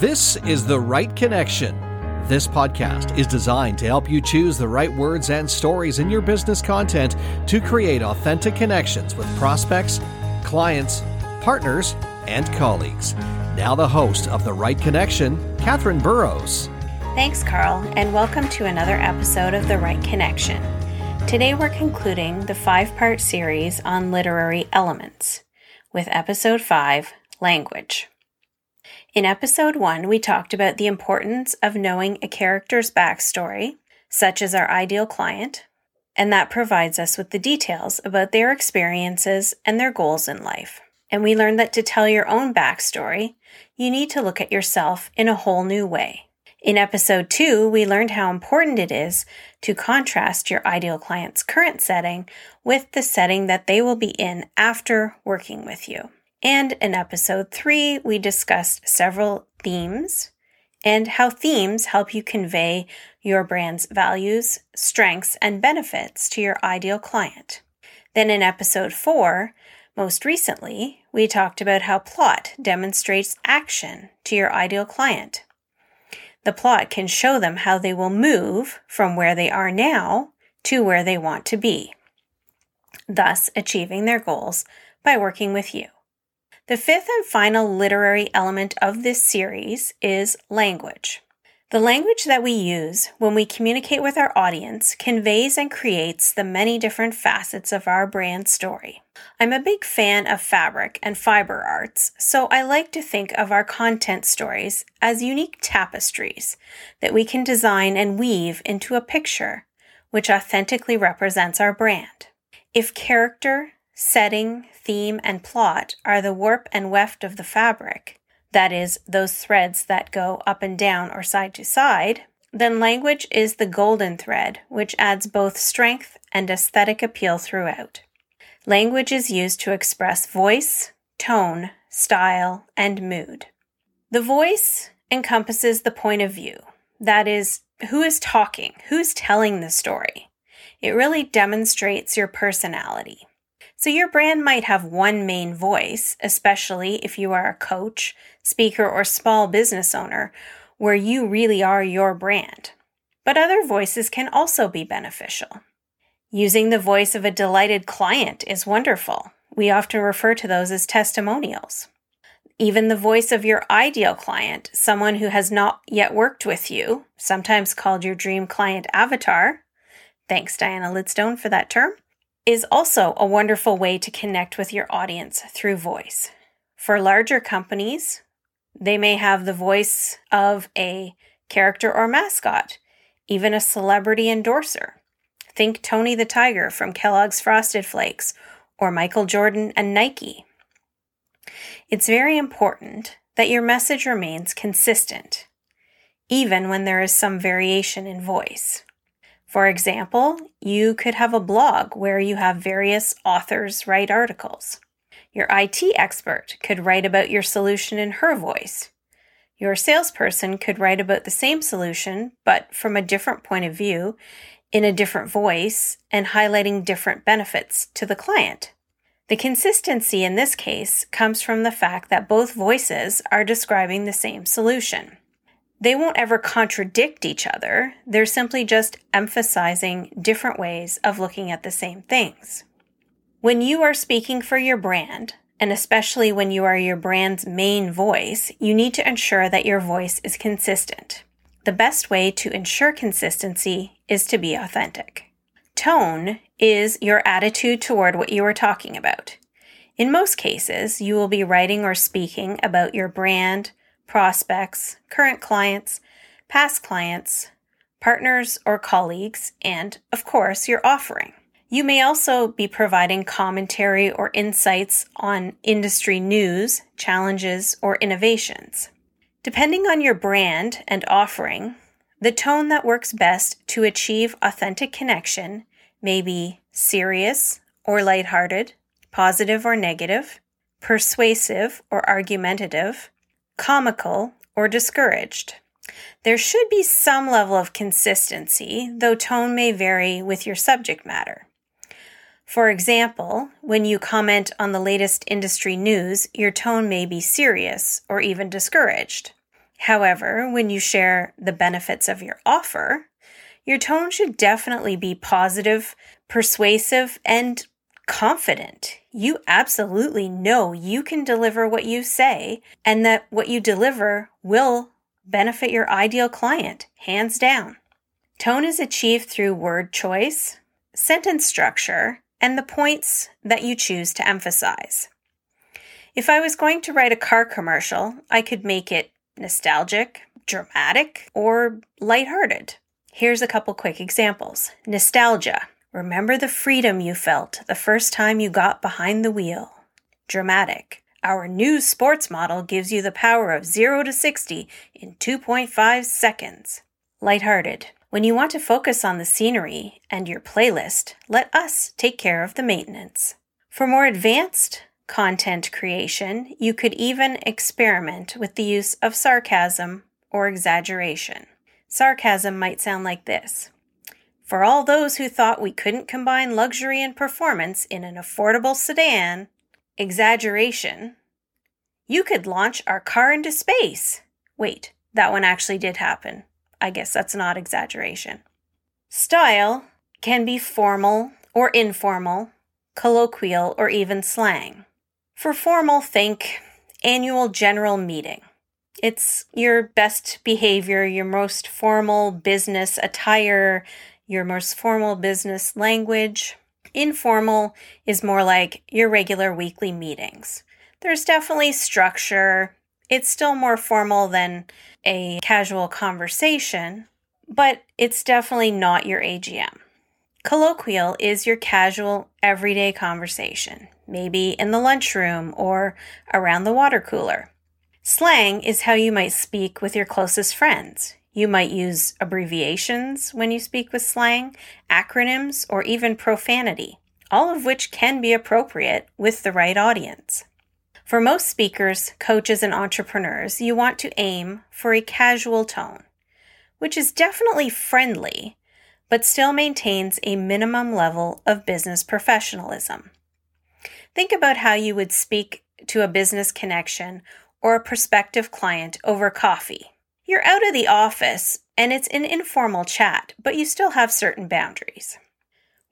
This is The Write Connection. This podcast is designed to help you choose the right words and stories in your business content to create authentic connections with prospects, clients, partners, and colleagues. Now, the host of The Write Connection, Katherine Burrows. Thanks, Carl, and welcome to another episode of The Write Connection. Today we're concluding the five part series on literary elements with episode 5 Language. In episode 1, we talked about the importance of knowing a character's backstory, such as our ideal client, and that provides us with the details about their experiences and their goals in life. And we learned that to tell your own backstory, you need to look at yourself in a whole new way. In episode 2, we learned how important it is to contrast your ideal client's current setting with the setting that they will be in after working with you. And in episode three, we discussed several themes and how themes help you convey your brand's values, strengths, and benefits to your ideal client. Then in episode four, most recently, we talked about how plot demonstrates action to your ideal client. The plot can show them how they will move from where they are now to where they want to be, thus achieving their goals by working with you. The fifth and final literary element of this series is language. The language that we use when we communicate with our audience conveys and creates the many different facets of our brand story. I'm a big fan of fabric and fiber arts, so I like to think of our content stories as unique tapestries that we can design and weave into a picture which authentically represents our brand. If character, setting, theme, and plot are the warp and weft of the fabric, that is, those threads that go up and down or side to side, then language is the golden thread which adds both strength and aesthetic appeal throughout. Language is used to express voice, tone, style, and mood. The voice encompasses the point of view. That is, who is talking, who's telling the story. It really demonstrates your personality. So, your brand might have one main voice, especially if you are a coach, speaker, or small business owner, where you really are your brand. But other voices can also be beneficial. Using the voice of a delighted client is wonderful. We often refer to those as testimonials. Even the voice of your ideal client, someone who has not yet worked with you, sometimes called your dream client avatar. Thanks, Diana Lidstone, for that term is also a wonderful way to connect with your audience through voice. For larger companies, they may have the voice of a character or mascot, even a celebrity endorser. Think Tony the Tiger from Kellogg's Frosted Flakes or Michael Jordan and Nike. It's very important that your message remains consistent, even when there is some variation in voice. For example, you could have a blog where you have various authors write articles. Your IT expert could write about your solution in her voice. Your salesperson could write about the same solution, but from a different point of view, in a different voice, and highlighting different benefits to the client. The consistency in this case comes from the fact that both voices are describing the same solution they won't ever contradict each other. They're simply just emphasizing different ways of looking at the same things. When you are speaking for your brand, and especially when you are your brand's main voice, you need to ensure that your voice is consistent. The best way to ensure consistency is to be authentic. Tone is your attitude toward what you are talking about. In most cases, you will be writing or speaking about your brand, prospects, current clients, past clients, partners or colleagues, and, of course, your offering. You may also be providing commentary or insights on industry news, challenges, or innovations. Depending on your brand and offering, the tone that works best to achieve authentic connection may be serious or lighthearted, positive or negative, persuasive or argumentative, comical, or discouraged. There should be some level of consistency, though tone may vary with your subject matter. For example, when you comment on the latest industry news, your tone may be serious or even discouraged. However, when you share the benefits of your offer, your tone should definitely be positive, persuasive, and confident. You absolutely know you can deliver what you say and that what you deliver will benefit your ideal client, hands down. Tone is achieved through word choice, sentence structure, and the points that you choose to emphasize. If I was going to write a car commercial, I could make it nostalgic, dramatic, or lighthearted. Here's a couple quick examples. Nostalgia. Remember the freedom you felt the first time you got behind the wheel. Dramatic. Our new sports model gives you the power of 0 to 60 in 2.5 seconds. Lighthearted. When you want to focus on the scenery and your playlist, let us take care of the maintenance. For more advanced content creation, you could even experiment with the use of sarcasm or exaggeration. Sarcasm might sound like this for all those who thought we couldn't combine luxury and performance in an affordable sedan, exaggeration, you could launch our car into space. Wait, that one actually did happen. I guess that's not exaggeration. Style can be formal or informal, colloquial, or even slang. For formal, think annual general meeting. It's your best behavior, your most formal business attire, your most formal business language. Informal is more like your regular weekly meetings. There's definitely structure. It's still more formal than a casual conversation, but it's definitely not your AGM. Colloquial is your casual, everyday conversation, maybe in the lunchroom or around the water cooler. Slang is how you might speak with your closest friends. You might use abbreviations when you speak with slang, acronyms, or even profanity, all of which can be appropriate with the right audience. For most speakers, coaches, and entrepreneurs, you want to aim for a casual tone, which is definitely friendly, but still maintains a minimum level of business professionalism. Think about how you would speak to a business connection or a prospective client over coffee you're out of the office and it's an informal chat, but you still have certain boundaries.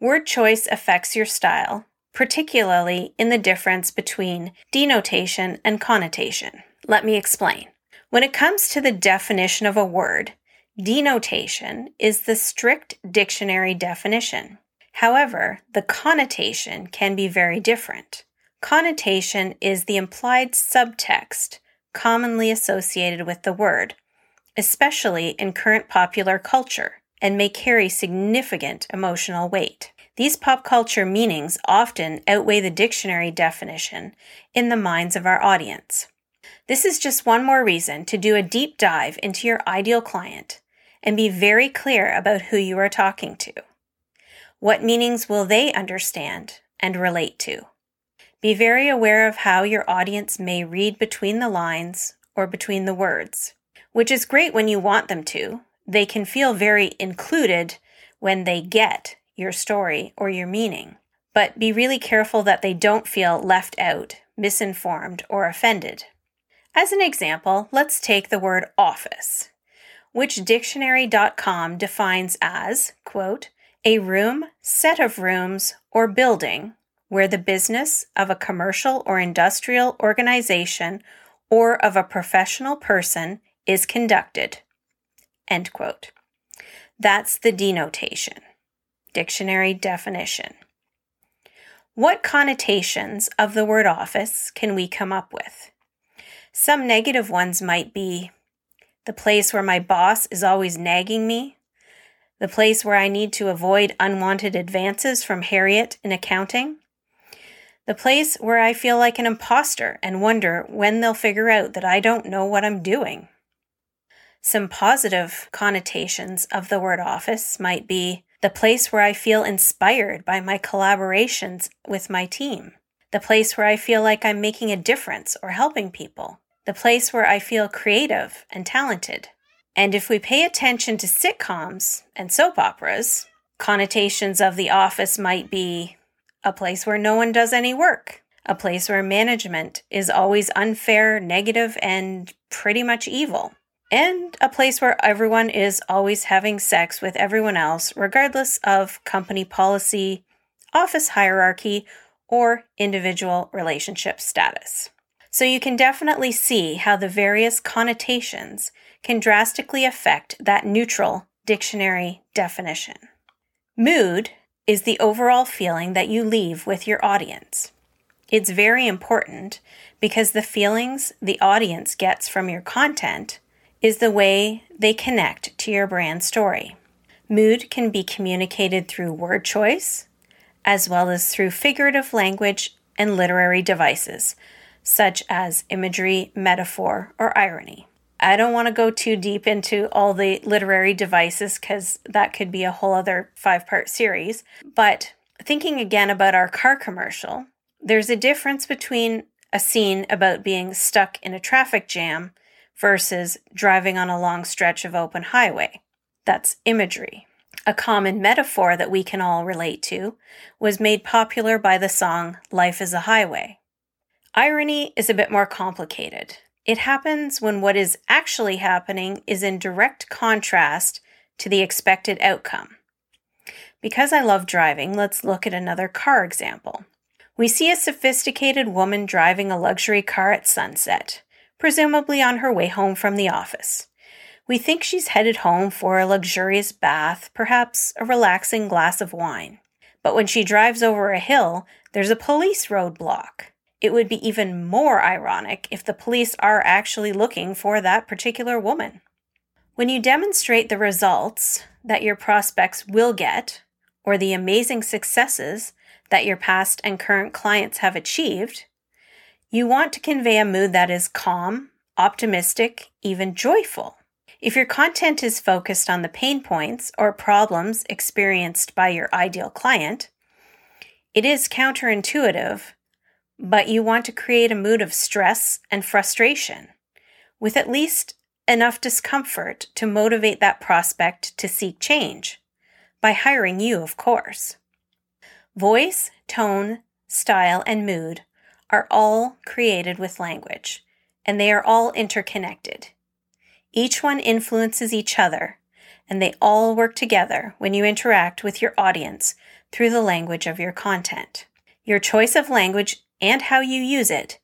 Word choice affects your style, particularly in the difference between denotation and connotation. Let me explain. When it comes to the definition of a word, denotation is the strict dictionary definition. However, the connotation can be very different. Connotation is the implied subtext commonly associated with the word, especially in current popular culture, and may carry significant emotional weight. These pop culture meanings often outweigh the dictionary definition in the minds of our audience. This is just one more reason to do a deep dive into your ideal client and be very clear about who you are talking to. What meanings will they understand and relate to? Be very aware of how your audience may read between the lines or between the words which is great when you want them to. They can feel very included when they get your story or your meaning. But be really careful that they don't feel left out, misinformed, or offended. As an example, let's take the word office, which dictionary.com defines as, quote, a room, set of rooms, or building where the business of a commercial or industrial organization or of a professional person is conducted. End quote. That's the denotation. Dictionary definition. What connotations of the word office can we come up with? Some negative ones might be the place where my boss is always nagging me, the place where I need to avoid unwanted advances from Harriet in accounting, the place where I feel like an imposter and wonder when they'll figure out that I don't know what I'm doing. Some positive connotations of the word office might be the place where I feel inspired by my collaborations with my team, the place where I feel like I'm making a difference or helping people, the place where I feel creative and talented. And if we pay attention to sitcoms and soap operas, connotations of the office might be a place where no one does any work, a place where management is always unfair, negative, and pretty much evil and a place where everyone is always having sex with everyone else, regardless of company policy, office hierarchy, or individual relationship status. So you can definitely see how the various connotations can drastically affect that neutral dictionary definition. Mood is the overall feeling that you leave with your audience. It's very important because the feelings the audience gets from your content is the way they connect to your brand story. Mood can be communicated through word choice, as well as through figurative language and literary devices, such as imagery, metaphor, or irony. I don't want to go too deep into all the literary devices because that could be a whole other five part series. But thinking again about our car commercial, there's a difference between a scene about being stuck in a traffic jam versus driving on a long stretch of open highway. That's imagery. A common metaphor that we can all relate to was made popular by the song Life is a Highway. Irony is a bit more complicated. It happens when what is actually happening is in direct contrast to the expected outcome. Because I love driving, let's look at another car example. We see a sophisticated woman driving a luxury car at sunset, presumably on her way home from the office. We think she's headed home for a luxurious bath, perhaps a relaxing glass of wine. But when she drives over a hill, there's a police roadblock it would be even more ironic if the police are actually looking for that particular woman. When you demonstrate the results that your prospects will get, or the amazing successes that your past and current clients have achieved, you want to convey a mood that is calm, optimistic, even joyful. If your content is focused on the pain points or problems experienced by your ideal client, it is counterintuitive but you want to create a mood of stress and frustration with at least enough discomfort to motivate that prospect to seek change by hiring you, of course. Voice, tone, style, and mood are all created with language, and they are all interconnected. Each one influences each other, and they all work together when you interact with your audience through the language of your content. Your choice of language and how you use it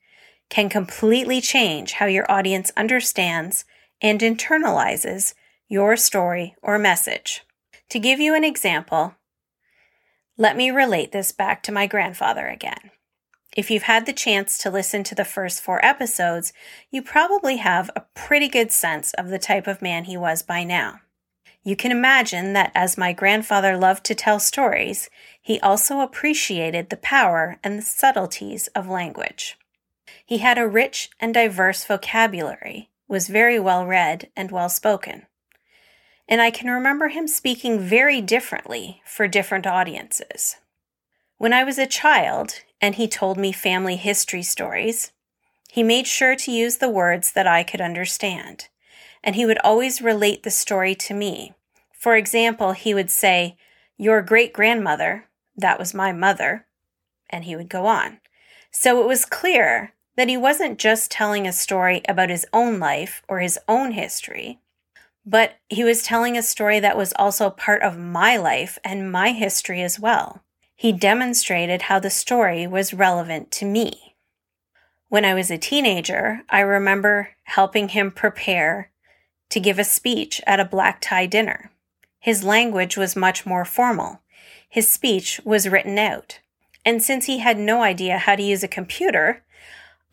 can completely change how your audience understands and internalizes your story or message. To give you an example, let me relate this back to my grandfather again. If you've had the chance to listen to the first four episodes, you probably have a pretty good sense of the type of man he was by now. You can imagine that as my grandfather loved to tell stories, he also appreciated the power and the subtleties of language. He had a rich and diverse vocabulary, was very well read and well spoken. And I can remember him speaking very differently for different audiences. When I was a child and he told me family history stories, he made sure to use the words that I could understand, and he would always relate the story to me for example, he would say, Your great grandmother, that was my mother, and he would go on. So it was clear that he wasn't just telling a story about his own life or his own history, but he was telling a story that was also part of my life and my history as well. He demonstrated how the story was relevant to me. When I was a teenager, I remember helping him prepare to give a speech at a black tie dinner. His language was much more formal. His speech was written out. And since he had no idea how to use a computer,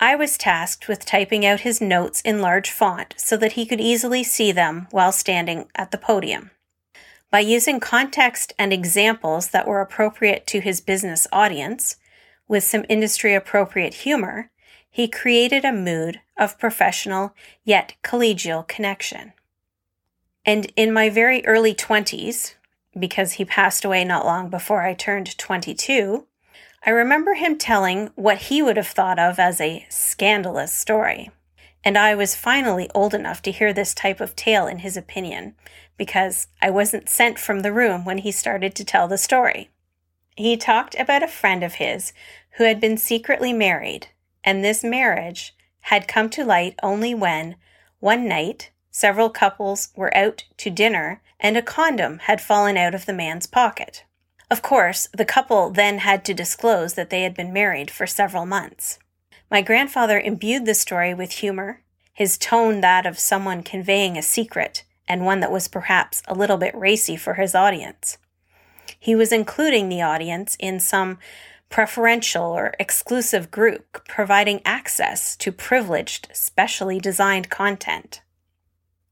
I was tasked with typing out his notes in large font so that he could easily see them while standing at the podium. By using context and examples that were appropriate to his business audience, with some industry appropriate humor, he created a mood of professional yet collegial connection. And in my very early 20s, because he passed away not long before I turned 22, I remember him telling what he would have thought of as a scandalous story. And I was finally old enough to hear this type of tale in his opinion, because I wasn't sent from the room when he started to tell the story. He talked about a friend of his who had been secretly married, and this marriage had come to light only when, one night, several couples were out to dinner and a condom had fallen out of the man's pocket. Of course, the couple then had to disclose that they had been married for several months. My grandfather imbued the story with humor, his tone that of someone conveying a secret, and one that was perhaps a little bit racy for his audience. He was including the audience in some preferential or exclusive group, providing access to privileged, specially designed content.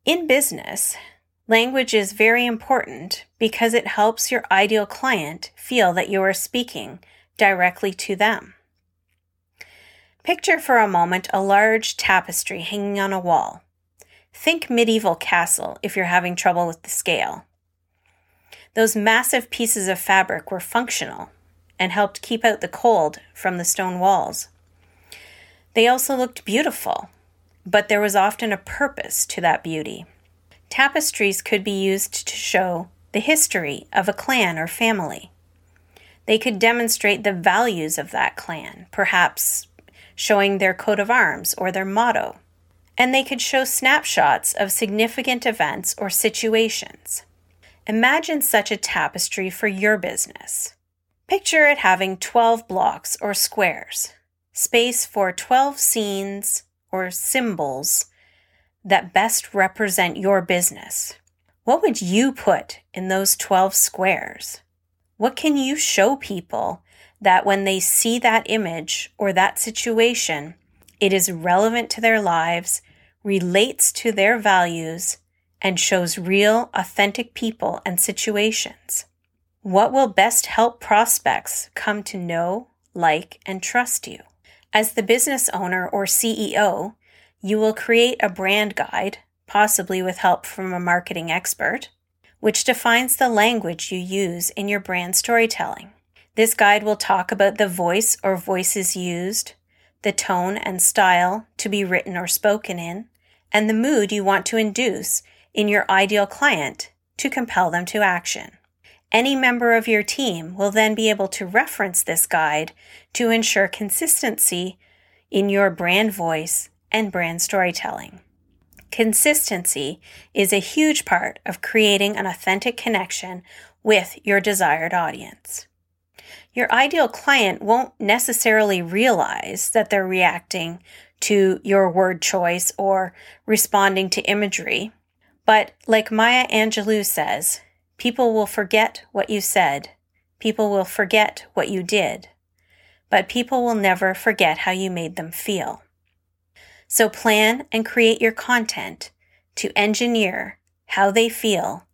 In business, language is very important because it helps your ideal client feel that you are speaking directly to them. Picture for a moment a large tapestry hanging on a wall. Think medieval castle if you're having trouble with the scale. Those massive pieces of fabric were functional and helped keep out the cold from the stone walls. They also looked beautiful, but there was often a purpose to that beauty. Tapestries could be used to show the history of a clan or family. They could demonstrate the values of that clan, perhaps showing their coat of arms or their motto. And they could show snapshots of significant events or situations. Imagine such a tapestry for your business. Picture it having 12 blocks or squares, space for 12 scenes or symbols that best represent your business. What would you put in those 12 squares? What can you show people that when they see that image or that situation, it is relevant to their lives, relates to their values, and shows real, authentic people and situations? What will best help prospects come to know, like, and trust you? As the business owner or CEO, you will create a brand guide, possibly with help from a marketing expert, which defines the language you use in your brand storytelling. This guide will talk about the voice or voices used, the tone and style to be written or spoken in, and the mood you want to induce in your ideal client to compel them to action. Any member of your team will then be able to reference this guide to ensure consistency in your brand voice and brand storytelling. Consistency is a huge part of creating an authentic connection with your desired audience. Your ideal client won't necessarily realize that they're reacting to your word choice or responding to imagery. But like Maya Angelou says, people will forget what you said, people will forget what you did, but people will never forget how you made them feel. So plan and create your content to engineer how they feel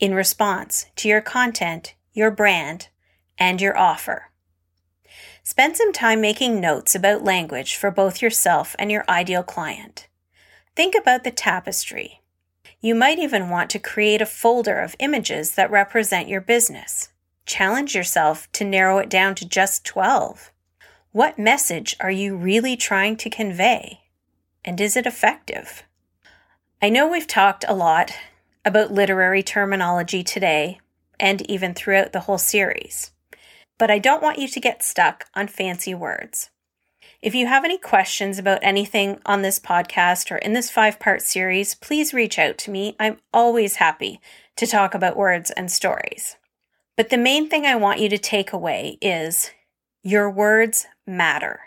in response to your content, your brand, and your offer. Spend some time making notes about language for both yourself and your ideal client. Think about the tapestry. You might even want to create a folder of images that represent your business. Challenge yourself to narrow it down to just 12. What message are you really trying to convey? And is it effective? I know we've talked a lot about literary terminology today and even throughout the whole series but I don't want you to get stuck on fancy words. If you have any questions about anything on this podcast or in this five part series, please reach out to me. I'm always happy to talk about words and stories. But the main thing I want you to take away is your words matter.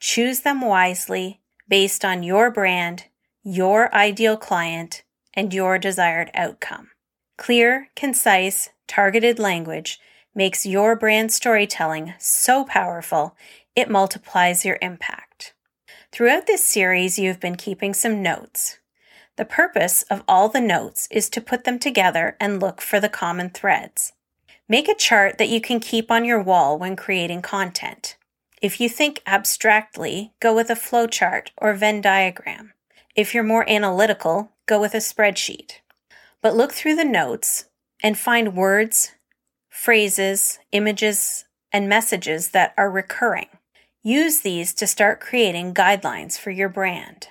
Choose them wisely based on your brand, your ideal client, and your desired outcome. Clear, concise, targeted language makes your brand storytelling so powerful, it multiplies your impact. Throughout this series, you've been keeping some notes. The purpose of all the notes is to put them together and look for the common threads. Make a chart that you can keep on your wall when creating content. If you think abstractly, go with a flowchart or Venn diagram. If you're more analytical, go with a spreadsheet. But look through the notes and find words, phrases, images, and messages that are recurring. Use these to start creating guidelines for your brand.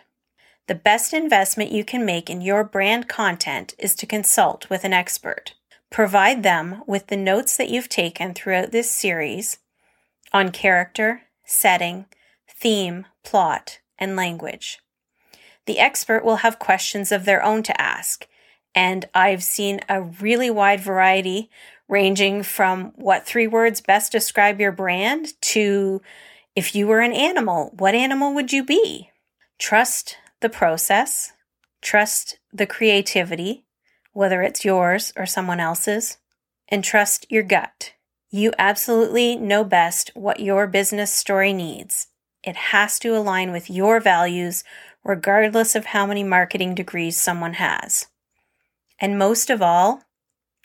The best investment you can make in your brand content is to consult with an expert. Provide them with the notes that you've taken throughout this series on character, setting, theme, plot, and language. the expert will have questions of their own to ask. And I've seen a really wide variety ranging from what three words best describe your brand to if you were an animal, what animal would you be? Trust the process, trust the creativity, whether it's yours or someone else's, and trust your gut. You absolutely know best what your business story needs. It has to align with your values, regardless of how many marketing degrees someone has. And most of all,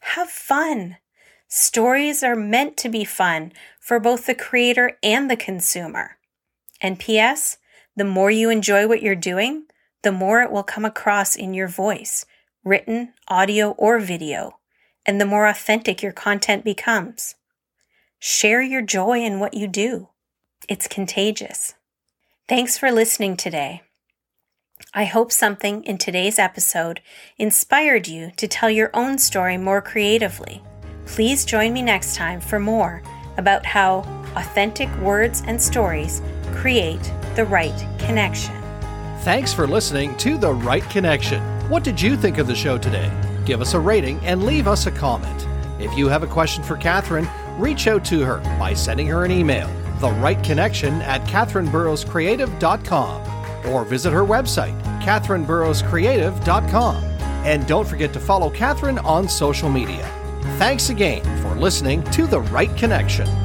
have fun. Stories are meant to be fun for both the creator and the consumer. And P.S., the more you enjoy what you're doing, the more it will come across in your voice, written, audio, or video, and the more authentic your content becomes. Share your joy in what you do. It's contagious. Thanks for listening today. I hope something in today's episode inspired you to tell your own story more creatively. Please join me next time for more about how authentic words and stories create the right connection. Thanks for listening to The Write Connection. What did you think of the show today? Give us a rating and leave us a comment. If you have a question for Katherine, reach out to her by sending her an email, The Write Connection at KatherineBurrowsCreative.com, or visit her website, KatherineBurrowsCreative.com. And don't forget to follow Katherine on social media. Thanks again for listening to The Write Connection.